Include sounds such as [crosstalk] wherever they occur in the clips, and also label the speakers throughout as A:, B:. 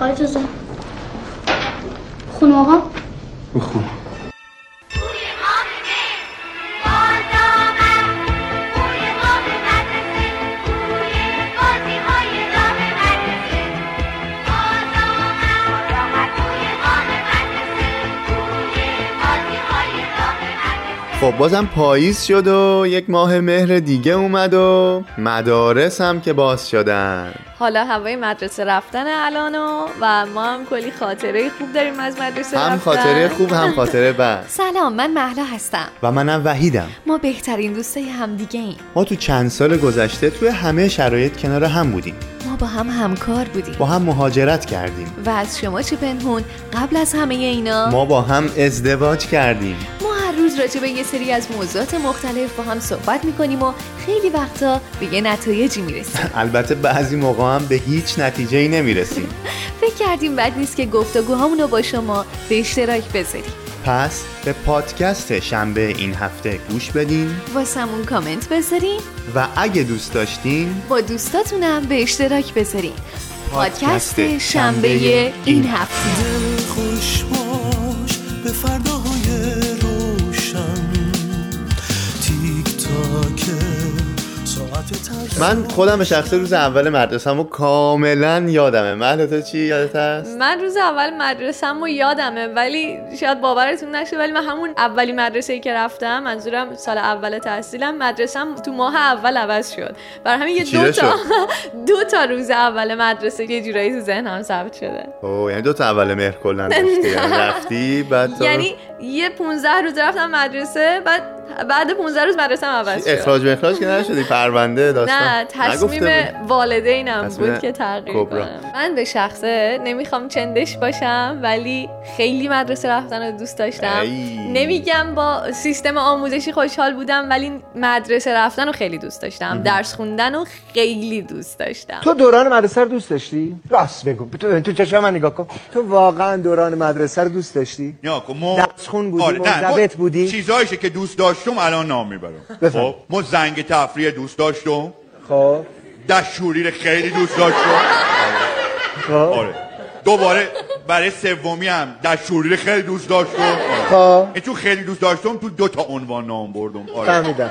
A: آقای جزا خون آقا؟
B: خون خب بازم پاییز شد و یک ماه مهر دیگه اومد و مدارس هم که باز شدن.
C: حالا هوای مدرسه رفتن الانو و ما هم کلی خاطره خوب داریم از مدرسه
B: هم
C: رفتن.
B: خاطره خوب هم خاطره بد. [laughs]
C: سلام من محلا هستم.
B: و منم وحیدم.
C: ما بهترین دوستای هم دیگه ایم.
B: ما تو چند سال گذشته توی همه شرایط کنار هم بودیم.
C: ما با هم همکار بودیم.
B: با هم مهاجرت کردیم.
C: و از شما چه پنهون؟ قبل از همه اینا
B: ما با هم ازدواج کردیم.
C: ما روز راجع به یه سری از موضوعات مختلف با هم صحبت می‌کنیم و خیلی وقتا به یه نتایجی می‌رسیم. [laughs]
B: البته بعضی موقع هم به هیچ نتیجه ای نمی‌رسیم. [laughs]
C: فکر کردیم بد نیست که گفتگوهامون رو با شما به اشتراک بذاریم.
B: پس به پادکست شنبه این هفته گوش بدین.
C: واسمون کامنت بذارین.
B: و اگه دوست داشتین
C: با دوستاتونم به اشتراک بذارین.
B: پادکست
C: پادکست شنبه این هفته.
D: خوش باش به فرداهای
B: من خودم به شخص روز اول مدرسه‌مو کاملا یادمه. مهلا تو چی یادت هست؟
C: من روز اول مدرسه‌مو یادمه ولی شاید باورتون نشه ولی من همون اولی مدرسه که رفتم منظورم سال اول تحصیلم مدرسم تو ماه اول عوض شد. برای همین یه دو تا؟ [laughs] دو تا روز اول مدرسه یه جورایی تو ذهنم ثبت شده.
B: اوه یعنی دو تا اول مهر کلا یعنی [laughs] رفتی بعد
C: یعنی یه 15 روز رفتم مدرسه بعد بعد 15 روز مدرسه عوض شد
B: اخراج مخراج که نشدی پرونده داستان
C: نه تصمیم. والدینم بود که تغییر
B: کبرا.
C: کنم من به شخصه نمی‌خوام چندش باشم ولی خیلی مدرسه رفتن رو دوست داشتم
B: ای.
C: نمیگم با سیستم آموزشی خوشحال بودم ولی مدرسه رفتن رو خیلی دوست داشتم درس خوندن رو خیلی دوست داشتم
E: تو دوران مدرسه رو دوست داشتی؟ راست بگو تو, تو چشم من نگاه کن تو واقعا دوران مدرسه رو دوست داشتی؟
F: یا کن ما
E: درس خون بودی؟
F: نه،
E: منضبط
F: ما
E: بودی؟
F: چیزایشه که دوست داشتم الان نام می‌برم. خب ما زنگ تفریح دوست داشتم.
E: خب.
F: دشوری خیلی دوست داشتم.
E: خب.
F: آره. دوباره برای سومی هم دشوری خیلی دوست داشتم. آره.
E: خب.
F: این چون خیلی دوست داشتم تو دو تا عنوان نام بردم. آره.
E: فهمیدم.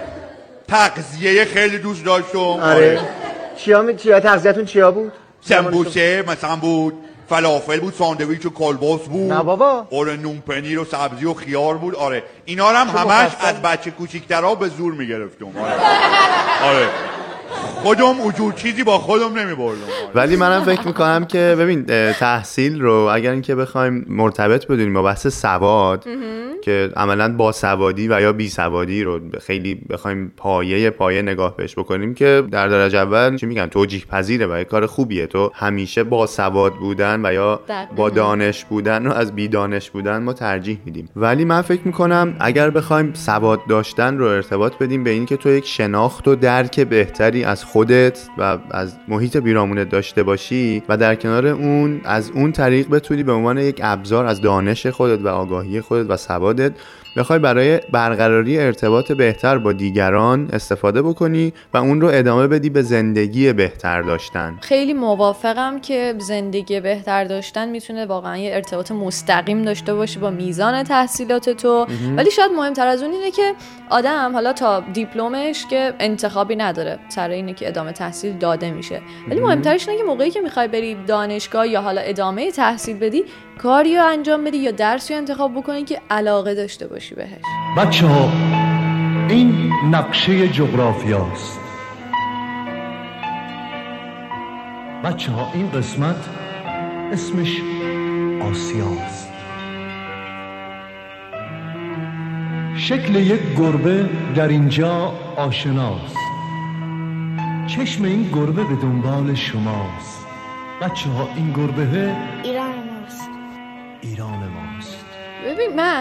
F: تغذیه خیلی دوست داشتم.
E: آره. چیا می چیا تغذیتون چیا بود؟
F: سمبوسه مثلا بود. فلافل بود ساندویچ و کلباس بود.
E: نه بابا.
F: آره نون پنیر و سبزی و خیار بود. آره. اینا رو هم همش. از بچه کوچیکترها به زور می‌گرفتم. آره. آره. خودم وجود چیزی با خودم نمیبردم.
B: ولی منم فکر می‌کنم که ببین تحصیل رو اگر اینکه بخوایم مرتبط بدونیم با بحث سواد که عملا با سوادی و یا بی سوادی رو خیلی بخوایم پایه پایه نگاه بهش بکنیم که در درجه اول چی میگن؟ توجیه پذیره و کار خوبیه. تو همیشه با سواد بودن و یا. با دانش بودن رو از بی دانش بودن ما ترجیح میدیم. ولی من فکر می‌کنم اگر بخوایم سواد داشتن رو ارتباط بدیم به اینکه تو یک شناخت و درک بهتری از خودت و از محیط بیرامونت داشته باشی و در کنار اون از اون طریق بتونی به عنوان یک ابزار از دانش خودت و آگاهی خودت و سوادت بخوای برای برقراری ارتباط بهتر با دیگران استفاده بکنی و اون رو ادامه بدی به زندگی بهتر داشتن.
C: خیلی موافقم که زندگی بهتر داشتن می‌تونه واقعا یه ارتباط مستقیم داشته باشه با میزان تحصیلات تو. ولی شاید مهمتر از اون اینه که آدم حالا تا دیپلمش که انتخابی نداره سر اینه که ادامه تحصیل داده میشه. ولی مهمترش اینه که موقعی که می‌خوای بری دانشگاه یا حالا ادامه تحصیل بدی کاری رو انجام بدی یا درسی رو انتخاب بکنی که علاقه داشته باشی بهش؟
G: بچه ها این نقشه جغرافیاست. بچه ها این قسمت اسمش آسیاست. شکل یک گربه در اینجا آشناست. چشم این گربه به دنبال شماست. بچه ها این گربه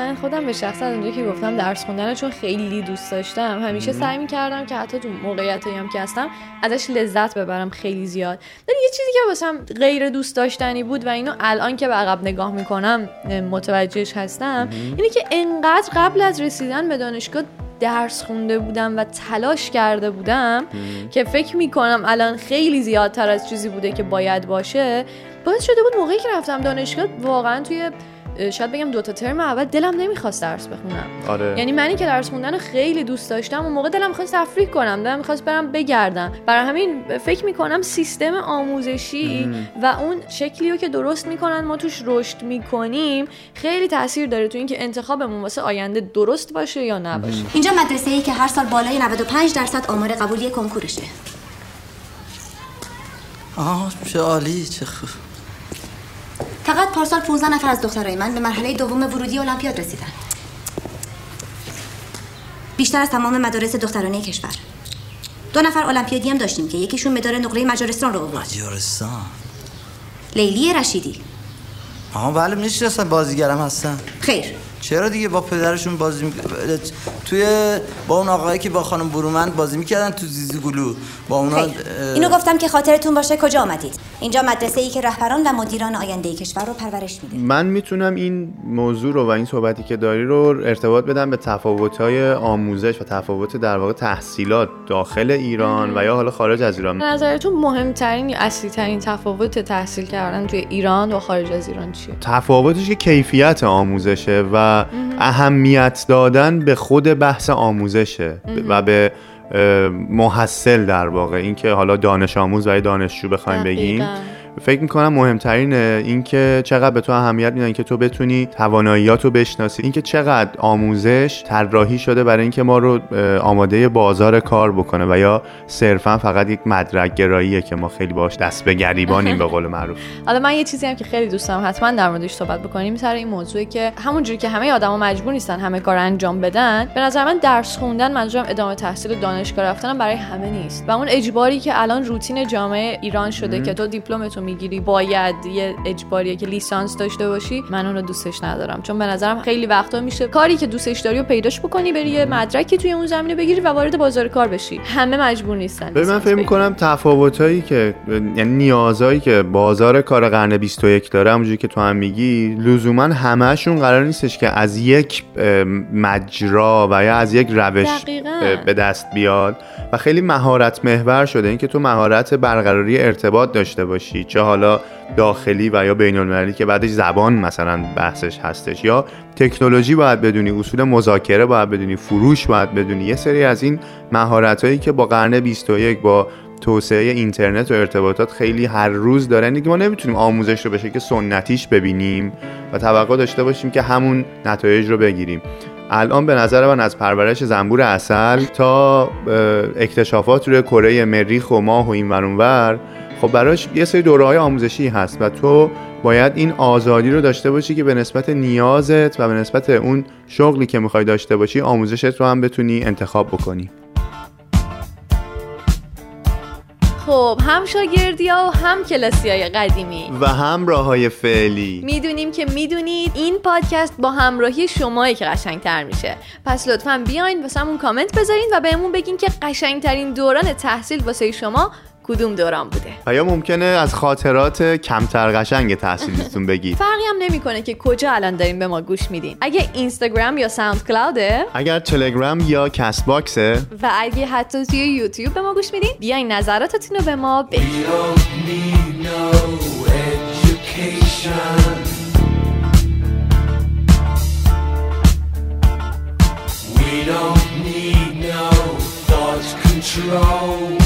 C: من خودم به شخص از اونجایی که گفتم درس خوندن چون خیلی دوست داشتم. همیشه سعی می‌کردم که حتی تو موقعیتی هم که هستم ازش لذت ببرم خیلی زیاد. ولی یه چیزی که واسم غیر دوست داشتنی بود و اینو الان که به عقب نگاه می‌کنم متوجهش هستم اینه که انقدر قبل از رسیدن به دانشگاه درس خونده بودم و تلاش کرده بودم که فکر می‌کنم الان خیلی زیادتر از چیزی بوده که باید باشه باعث شده بود موقعی که رفتم دانشگاه واقعا توی شاید بگم دوتا ترم اول دلم نمی‌خواست درس بخونم.
B: آره.
C: یعنی منی که درس خوندن رو خیلی دوست داشتم اون موقع دلم خواست تفریح کنم دلم می‌خواست برم بگردم. برای همین فکر می‌کنم سیستم آموزشی و اون شکلی رو که درست می‌کنن ما توش رشد می‌کنیم خیلی تاثیر داره تو اینکه انتخابمون واسه آینده درست باشه یا نباشه.
A: اینجا مدرسه ای که هر سال بالای 95 درصد آمار قبولی کنکورشه.
H: آه چه عالی چه خوب.
A: فقط پارسال 15 نفر از دخترای من به مرحله دوم ورودی المپیاد رسیدن. بیشتر از تمام مدارس دخترانه کشور. دو نفر المپیادی هم داشتیم که یکیشون مدال نقره مجارستان رو آورد
H: مجارستان؟
A: لیلی رشیدی.
H: آها بله می‌شناسم بازیگرم هستن.
A: خیر.
H: چرا دیگه با پدرشون بازی می... توی با اون آقایی که با خانم برومند بازی می‌کردن تو زیزی گلو با اونا
A: خیر. اینو گفتم که خاطرتون باشه کجا آمدید؟ اینجا مدرسه ای که رهبران و مدیران آینده کشور رو پرورش میده.
B: من می‌تونم این موضوع رو و این صحبتی که داری رو ارتباط بدم به تفاوت‌های آموزش و تفاوت در واقع تحصیلات داخل ایران و یا حالا خارج از ایران.
C: نظرتون مهمترین یا اصلی ترین تفاوت تحصیل کردن توی ایران و خارج از ایران چیه؟
B: تفاوتش که کیفیت آموزشه و اهمیت دادن به خود بحث آموزشه و به محصل در واقع اینکه حالا دانش آموز و دانشجو بخوایم بگیم. فکر می‌کنم مهمترینه اینکه چقدر به تو اهمیت میدن که تو بتونی تواناییات رو بشناسی. اینکه چقدر آموزش طراحی شده برای اینکه ما رو آماده بازار کار بکنه و یا صرفا فقط یک مدرک گراییه که ما خیلی باش دست به گریبانیم به قول معروف. [laughs]
C: حالا من یه چیزی هم که خیلی دوست دارم حتما در موردش صحبت بکنیم سر این موضوعی که همونجوری که همه آدما مجبور نیستن همه کار انجام بدن به نظر من درس خوندن منظورم ادامه تحصیل دانشگاه رفتن برای همه نیست. و اون اجباری که الان روتین جامعه ایران شده که تو دیپلمتو می‌گیری باید یه اجباریه که لیسانس داشته باشی من اون رو دوستش ندارم. چون به نظرم خیلی وقتا میشه کاری که دوستش داری و پیداش بکنی بری یه مدرکی توی اون زمینه بگیری و وارد بازار کار بشی. همه مجبور نیستن.
B: ببین من فکر. می‌کنم تفاوتایی که یعنی نیازهایی که بازار کار قرن 21 داره همونجوری که تو هم میگی لزوما همهشون قرار نیستش که از یک مجرا و یا از یک روش
C: دقیقاً.
B: به دست بیاد. و خیلی مهارت محور شده. اینکه تو مهارت برقراری ارتباط داشته باشی. چه حالا داخلی و یا بین المللی که بعدش زبان مثلا بحثش هستش. یا تکنولوژی باید بدونی اصول مذاکره باید بدونی فروش باید بدونی. یه سری از این مهارت هایی که با قرن 21 با توسعه اینترنت و ارتباطات خیلی هر روز دارن. دیگه ما نمی‌تونیم آموزش رو به شکل سنتیش ببینیم و توقع داشته باشیم که همون نتایج رو بگیریم. الان به نظر من از پرورش زنبور اصل تا اکتشافات روی کره مریخ و ماه و این ور اونور خب براش یه سری دوره های آموزشی هست و تو باید این آزادی رو داشته باشی که به نسبت نیازت و به نسبت اون شغلی که می‌خوای داشته باشی آموزشت رو هم بتونی انتخاب بکنی.
C: خب هم شاگردی ها و هم کلاسی های قدیمی.
B: و هم راه های فعلی.
C: می‌دونیم که می‌دونید این پادکست با همراهی شمایی که قشنگتر میشه. پس لطفا بیاین واسمون کامنت بذارین و بهمون بگین که قشنگترین دوران تحصیل واسه شما کدوم دوران بوده؟
B: آیا ممکنه از خاطرات کمتر قشنگ تحصیلیتون بگید؟ [laughs]
C: فرقی هم نمی‌کنه که کجا الان دارین به ما گوش میدین. اگه اینستاگرام یا SoundCloud ه
B: اگر تلگرام یا Castbox ه؟
C: و اگه حتی توی یوتیوب به ما گوش میدین بیاین نظراتتون رو به ما بگید.
D: We don't need no thought control.